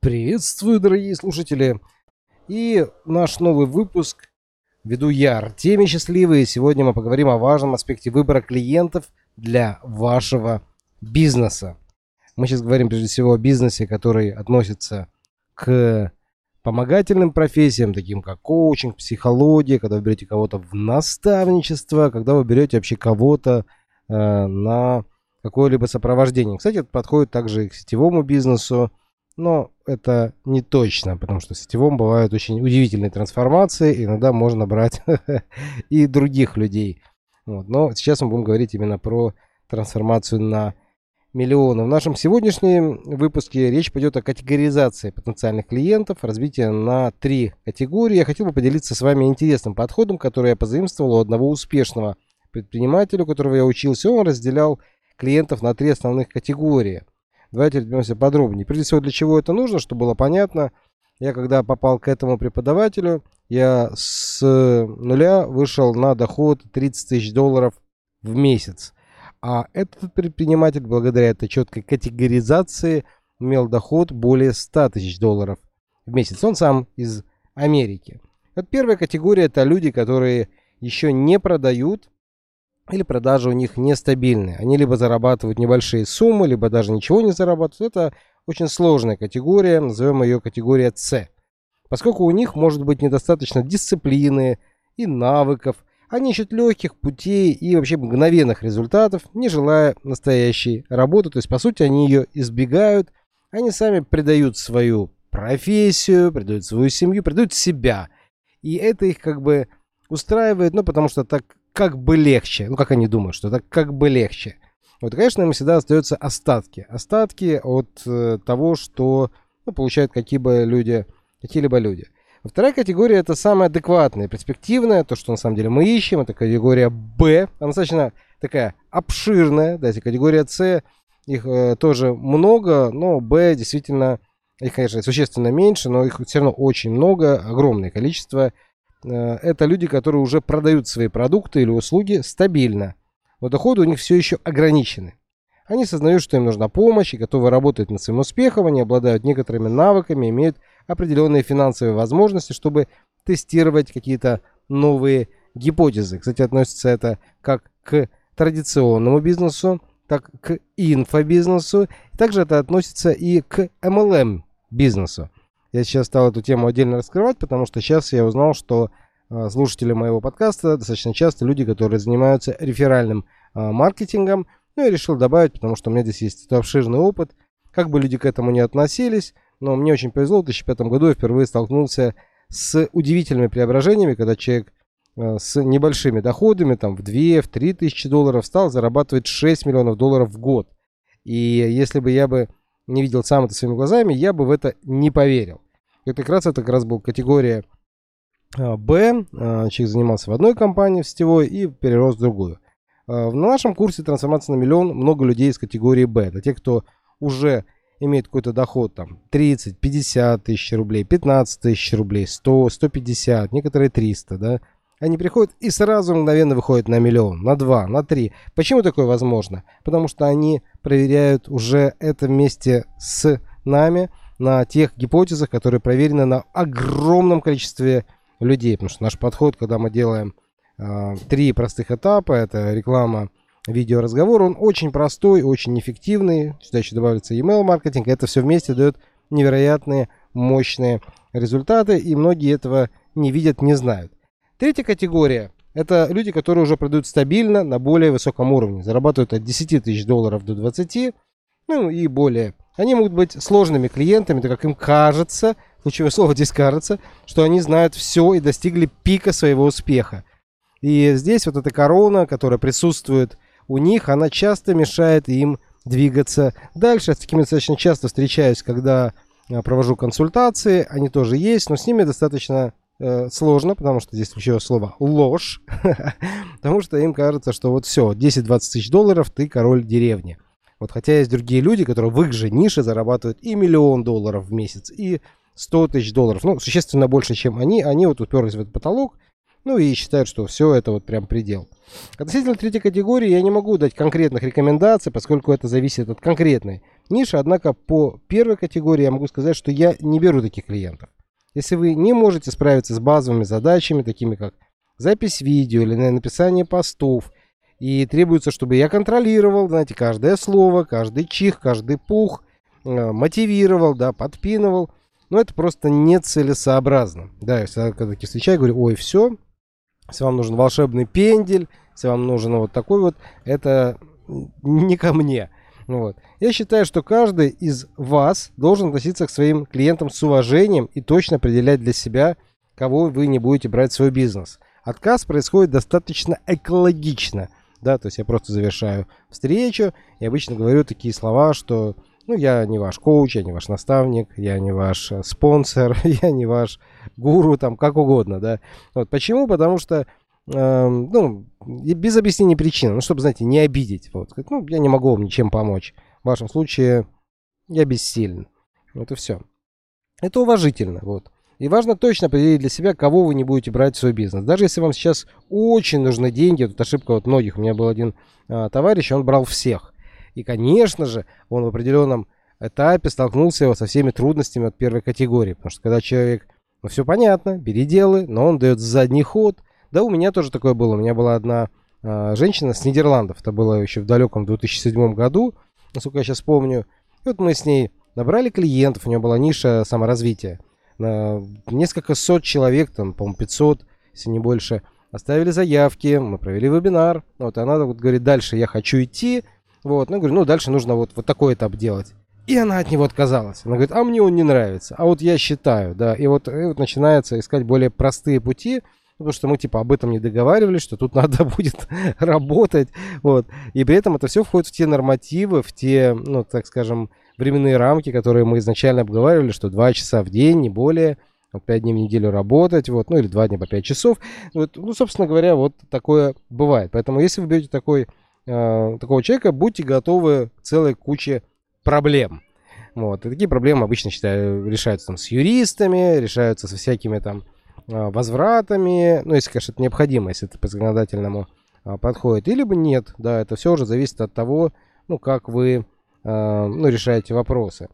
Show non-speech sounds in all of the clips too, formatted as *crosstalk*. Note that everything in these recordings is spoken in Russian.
Приветствую, дорогие слушатели! И наш новый выпуск веду я, Артемий Счастливый. Сегодня мы поговорим о важном аспекте выбора клиентов для вашего бизнеса. Мы сейчас говорим прежде всего о бизнесе, который относится к помогательным профессиям, таким как коучинг, психология, когда вы берете кого-то в наставничество, когда вы берете вообще кого-то э, на какое-либо сопровождение. Кстати, это подходит также и к сетевому бизнесу, но это не точно, потому что в сетевом бывают очень удивительные трансформации, иногда можно брать *laughs* и других людей. Вот. Но сейчас мы будем говорить именно про трансформацию на миллионы. В нашем сегодняшнем выпуске речь пойдет о категоризации потенциальных клиентов, развитие на три категории. Я хотел бы поделиться с вами интересным подходом, который я позаимствовал у одного успешного предпринимателя, у которого я учился. Он разделял клиентов на три основных категории. Давайте разберемся подробнее. Прежде всего, для чего это нужно, чтобы было понятно. Я когда попал к этому преподавателю, я с нуля вышел на доход 30 тысяч долларов в месяц. А этот предприниматель, благодаря этой четкой категоризации, имел доход более 100 тысяч долларов в месяц. Он сам из Америки. Вот первая категория – это люди, которые еще не продают или продажи у них нестабильные. Они либо зарабатывают небольшие суммы, либо даже ничего не зарабатывают. Это очень сложная категория, назовем ее категория С. Поскольку у них может быть недостаточно дисциплины и навыков, они ищут легких путей и вообще мгновенных результатов, не желая настоящей работы. То есть, по сути, они ее избегают. Они сами предают свою профессию, предают свою семью, предают себя. И это их как бы устраивает, ну, потому что так как бы легче. Ну, как они думают, что так как бы легче. Вот, конечно, им всегда остаются остатки. Остатки от э, того, что ну, получают какие-либо люди, какие-либо люди. Вторая категория это самая адекватная, перспективная, то, что на самом деле мы ищем, это категория Б. Она достаточно такая обширная, да, категория С, их э, тоже много, но Б действительно, их, конечно, существенно меньше, но их все равно очень много, огромное количество. Э, это люди, которые уже продают свои продукты или услуги стабильно, но доходы у них все еще ограничены. Они сознают, что им нужна помощь и готовы работать над своим успехом, они обладают некоторыми навыками, имеют определенные финансовые возможности, чтобы тестировать какие-то новые гипотезы. Кстати, относится это как к традиционному бизнесу, так к инфобизнесу. Также это относится и к MLM бизнесу. Я сейчас стал эту тему отдельно раскрывать, потому что сейчас я узнал, что э, слушатели моего подкаста достаточно часто люди, которые занимаются реферальным э, маркетингом. Ну, я решил добавить, потому что у меня здесь есть обширный опыт. Как бы люди к этому не относились, но мне очень повезло, в 2005 году я впервые столкнулся с удивительными преображениями, когда человек э, с небольшими доходами, там в 2, в 3 тысячи долларов, стал зарабатывать 6 миллионов долларов в год. И если бы я бы не видел сам это своими глазами, я бы в это не поверил. Это как раз, это как раз был категория а, Б. А, человек занимался в одной компании в сетевой и перерос в другую. А, на нашем курсе «Трансформация на миллион» много людей из категории Б. Для тех, кто уже имеет какой-то доход там 30, 50 тысяч рублей, 15 тысяч рублей, 100, 150, некоторые 300, да, они приходят и сразу мгновенно выходят на миллион, на два, на три. Почему такое возможно? Потому что они проверяют уже это вместе с нами на тех гипотезах, которые проверены на огромном количестве людей. Потому что наш подход, когда мы делаем э, три простых этапа, это реклама, видеоразговор, он очень простой, очень эффективный. Сюда еще добавится email маркетинг. Это все вместе дает невероятные, мощные результаты, и многие этого не видят, не знают. Третья категория – это люди, которые уже продают стабильно на более высоком уровне, зарабатывают от 10 тысяч долларов до 20, ну и более. Они могут быть сложными клиентами, так как им кажется, ключевое слово здесь кажется, что они знают все и достигли пика своего успеха. И здесь вот эта корона, которая присутствует у них, она часто мешает им двигаться дальше. с такими достаточно часто встречаюсь, когда а, провожу консультации, они тоже есть, но с ними достаточно сложно, потому что здесь ключевое слово ложь, *laughs* потому что им кажется, что вот все, 10-20 тысяч долларов, ты король деревни. Вот хотя есть другие люди, которые в их же нише зарабатывают и миллион долларов в месяц, и 100 тысяч долларов, ну, существенно больше, чем они, они вот уперлись в этот потолок, ну и считают, что все это вот прям предел. Относительно третьей категории я не могу дать конкретных рекомендаций, поскольку это зависит от конкретной ниши, однако по первой категории я могу сказать, что я не беру таких клиентов. Если вы не можете справиться с базовыми задачами, такими как запись видео или написание постов, и требуется, чтобы я контролировал, знаете, каждое слово, каждый чих, каждый пух, э, мотивировал, да, подпинывал, но это просто нецелесообразно. Да, я всегда, когда такие встречаю, говорю, ой, все, если вам нужен волшебный пендель, если вам нужен вот такой вот, это не ко мне. Вот. Я считаю, что каждый из вас должен относиться к своим клиентам с уважением и точно определять для себя, кого вы не будете брать в свой бизнес. Отказ происходит достаточно экологично. Да, то есть я просто завершаю встречу и обычно говорю такие слова, что ну, я не ваш коуч, я не ваш наставник, я не ваш э, спонсор, *laughs* я не ваш гуру, там, как угодно, да. Вот почему? Потому что Эм, ну, без объяснения причин, ну, чтобы, знаете, не обидеть. Вот. Ну, я не могу вам ничем помочь. В вашем случае я бессилен. Вот и все. Это уважительно, вот. И важно точно определить для себя, кого вы не будете брать в свой бизнес. Даже если вам сейчас очень нужны деньги, тут ошибка вот многих. У меня был один а, товарищ, он брал всех. И, конечно же, он в определенном этапе столкнулся со всеми трудностями от первой категории. Потому что когда человек, ну все понятно, бери делы, но он дает задний ход, да, у меня тоже такое было. У меня была одна э, женщина с Нидерландов. Это было еще в далеком 2007 году, насколько я сейчас помню. И вот мы с ней набрали клиентов. У нее была ниша саморазвития. На несколько сот человек, там, по-моему, 500, если не больше. Оставили заявки, мы провели вебинар. Вот, она вот говорит, дальше я хочу идти. Вот, ну, говорю, ну, дальше нужно вот, вот такой этап делать. И она от него отказалась. Она говорит, а мне он не нравится. А вот я считаю, да. И вот, и вот начинается искать более простые пути, потому что мы типа об этом не договаривались, что тут *laughs* надо будет *laughs* работать, вот. И при этом это все входит в те нормативы, в те, ну, так скажем, временные рамки, которые мы изначально обговаривали, что 2 часа в день, не более, 5 дней в неделю работать, вот, ну или 2 дня по 5 часов. Вот, ну, собственно говоря, вот такое бывает. Поэтому если вы берете такой, э, такого человека, будьте готовы к целой куче проблем. Вот. И такие проблемы обычно, считаю, решаются там с юристами, решаются со всякими там возвратами, ну, если, конечно, это необходимо, если это по законодательному а, подходит, или бы нет, да, это все уже зависит от того, ну, как вы, а, ну, решаете вопросы.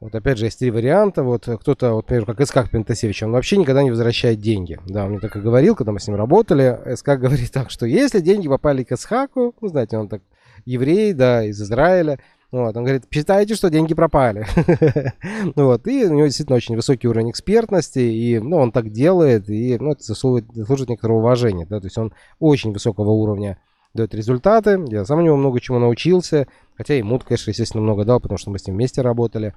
Вот опять же есть три варианта. Вот кто-то, вот, например, как Искак Пентасевич, он вообще никогда не возвращает деньги. Да, он мне так и говорил, когда мы с ним работали. Искак говорит так, что если деньги попали к Исхаку, ну, знаете, он так еврей, да, из Израиля, вот, он говорит, считайте, что деньги пропали. *laughs* вот, и у него действительно очень высокий уровень экспертности, и, ну, он так делает, и, ну, это заслуживает, заслуживает некоторого уважения, да, то есть он очень высокого уровня дает результаты, я сам у него много чему научился, хотя ему, конечно, естественно, много дал, потому что мы с ним вместе работали,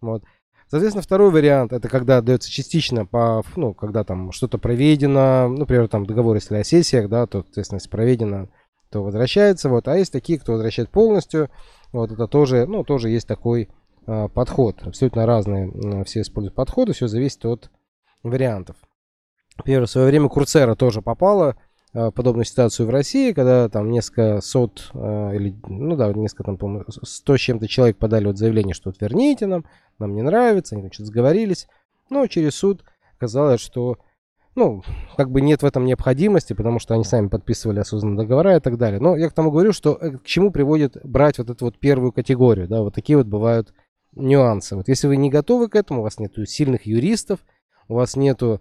вот. Соответственно, второй вариант, это когда дается частично, по, ну, когда там что-то проведено, ну, например, там договор, если о сессиях, да, то, соответственно, если проведено, то возвращается, вот, а есть такие, кто возвращает полностью, вот это тоже, ну, тоже есть такой э, подход. Абсолютно разные э, все используют подходы, все зависит от вариантов. Например, в свое время Курсера тоже попала э, подобную ситуацию в России, когда там несколько сот, э, или, ну да, несколько там, по-моему, сто с чем-то человек подали вот заявление, что вот верните нам, нам не нравится, они там что-то сговорились. Но через суд оказалось, что ну, как бы нет в этом необходимости, потому что они сами подписывали осознанные договора и так далее. Но я к тому говорю, что э, к чему приводит брать вот эту вот первую категорию, да, вот такие вот бывают нюансы. Вот если вы не готовы к этому, у вас нет сильных юристов, у вас нету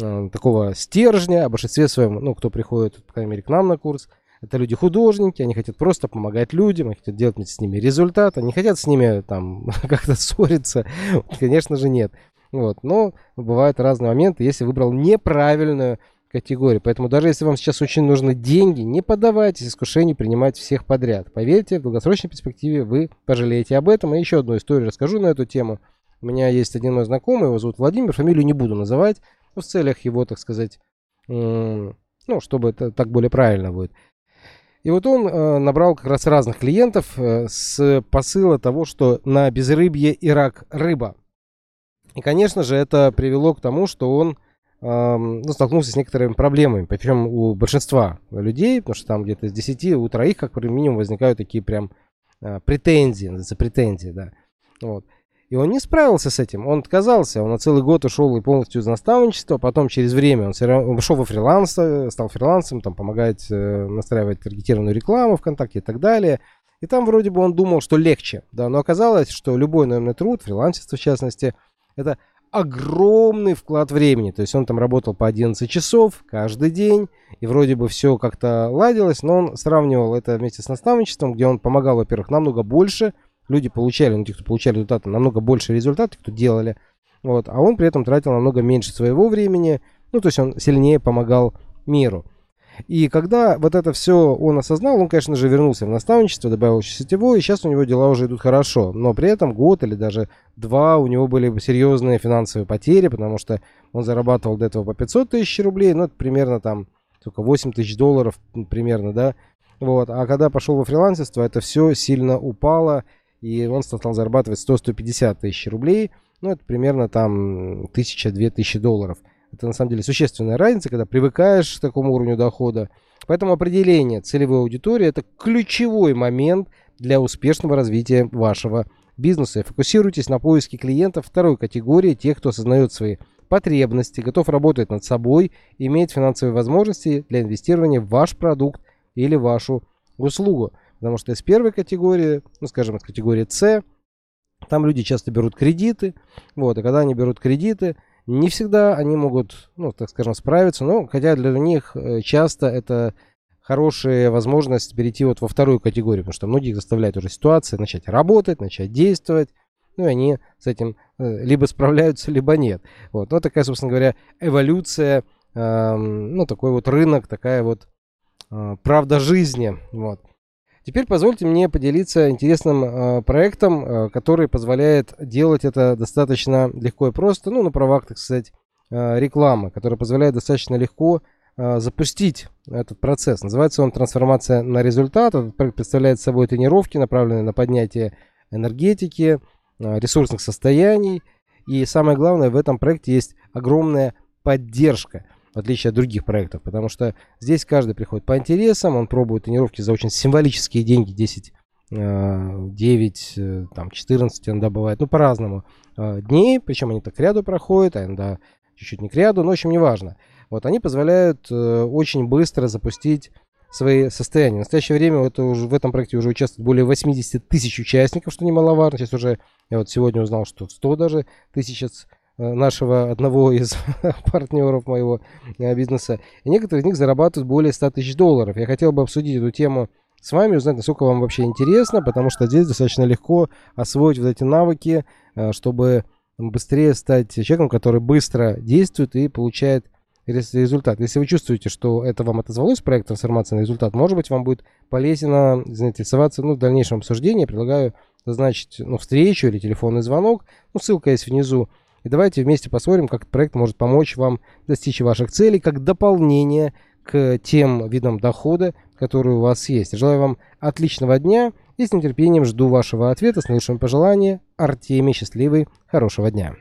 э, такого стержня, а в большинстве своем, ну, кто приходит, по крайней мере, к нам на курс, это люди-художники, они хотят просто помогать людям, они хотят делать с ними результат, они хотят с ними там *laughs* как-то ссориться. Конечно же, нет. Вот. Но бывают разные моменты, если выбрал неправильную категорию. Поэтому даже если вам сейчас очень нужны деньги, не поддавайтесь искушению принимать всех подряд. Поверьте, в долгосрочной перспективе вы пожалеете об этом. И еще одну историю расскажу на эту тему. У меня есть один мой знакомый, его зовут Владимир, фамилию не буду называть, но в целях его, так сказать, ну, чтобы это так более правильно будет. И вот он э, набрал как раз разных клиентов э, с посыла того, что на безрыбье и рак рыба. И, конечно же, это привело к тому, что он э, ну, столкнулся с некоторыми проблемами, причем у большинства людей, потому что там где-то из 10 у троих, как минимум, возникают такие прям э, претензии, называется претензии, да. Вот. И он не справился с этим, он отказался, он на целый год ушел и полностью из наставничества, потом через время он, равно, вышел во фриланс, стал фрилансом, там помогать э, настраивать таргетированную рекламу ВКонтакте и так далее. И там вроде бы он думал, что легче, да, но оказалось, что любой наемный труд, фрилансерство в частности, это огромный вклад времени. То есть он там работал по 11 часов каждый день, и вроде бы все как-то ладилось, но он сравнивал это вместе с наставничеством, где он помогал, во-первых, намного больше, люди получали, ну, те, кто получали результаты, намного больше результатов, кто делали, вот, а он при этом тратил намного меньше своего времени, ну, то есть он сильнее помогал миру. И когда вот это все он осознал, он, конечно же, вернулся в наставничество, добавил еще сетевое, и сейчас у него дела уже идут хорошо. Но при этом год или даже два у него были серьезные финансовые потери, потому что он зарабатывал до этого по 500 тысяч рублей, ну, это примерно там только 8 тысяч долларов примерно, да. Вот. А когда пошел во фрилансерство, это все сильно упало, и он стал зарабатывать 100-150 тысяч рублей, ну, это примерно там 1000-2000 долларов. Это на самом деле существенная разница, когда привыкаешь к такому уровню дохода. Поэтому определение целевой аудитории это ключевой момент для успешного развития вашего бизнеса. Фокусируйтесь на поиске клиентов второй категории, тех, кто осознает свои потребности, готов работать над собой, имеет финансовые возможности для инвестирования в ваш продукт или вашу услугу. Потому что из первой категории, ну скажем, из категории С, там люди часто берут кредиты. Вот, и когда они берут кредиты, не всегда они могут, ну, так скажем, справиться, но хотя для них э, часто это хорошая возможность перейти вот во вторую категорию, потому что многих заставляет уже ситуация начать работать, начать действовать, ну и они с этим э, либо справляются, *laughs* либо нет. Вот, ну такая, собственно говоря, эволюция, э, ну такой вот рынок, такая вот э, правда жизни, вот. Теперь позвольте мне поделиться интересным э, проектом, э, который позволяет делать это достаточно легко и просто, ну, на правах, так сказать, э, рекламы, который позволяет достаточно легко э, запустить этот процесс. Называется он «Трансформация на результат». Этот проект представляет собой тренировки, направленные на поднятие энергетики, э, ресурсных состояний. И самое главное, в этом проекте есть огромная поддержка – в отличие от других проектов, потому что здесь каждый приходит по интересам, он пробует тренировки за очень символические деньги, 10, 9, э, э, там 14 иногда бывает, ну по-разному э, дней, причем они так ряду проходят, а иногда чуть-чуть не к ряду, но в общем неважно. Вот они позволяют очень быстро запустить свои состояния. В настоящее время это уже, в этом проекте уже участвует более 80 тысяч участников, что немаловажно. Сейчас уже, я вот сегодня узнал, что 100 даже тысяч нашего одного из *laughs* партнеров моего э, бизнеса. И некоторые из них зарабатывают более 100 тысяч долларов. Я хотел бы обсудить эту тему с вами, узнать, насколько вам вообще интересно, потому что здесь достаточно легко освоить вот эти навыки, э, чтобы быстрее стать человеком, который быстро действует и получает результат. Если вы чувствуете, что это вам отозвалось, проект трансформации на результат, может быть, вам будет полезно заинтересоваться ну, в дальнейшем обсуждении. Предлагаю назначить ну, встречу или телефонный звонок. Ну, ссылка есть внизу. И давайте вместе посмотрим, как этот проект может помочь вам достичь ваших целей, как дополнение к тем видам дохода, которые у вас есть. Желаю вам отличного дня и с нетерпением жду вашего ответа с наилучшими пожеланиями. Артемий, счастливый, хорошего дня.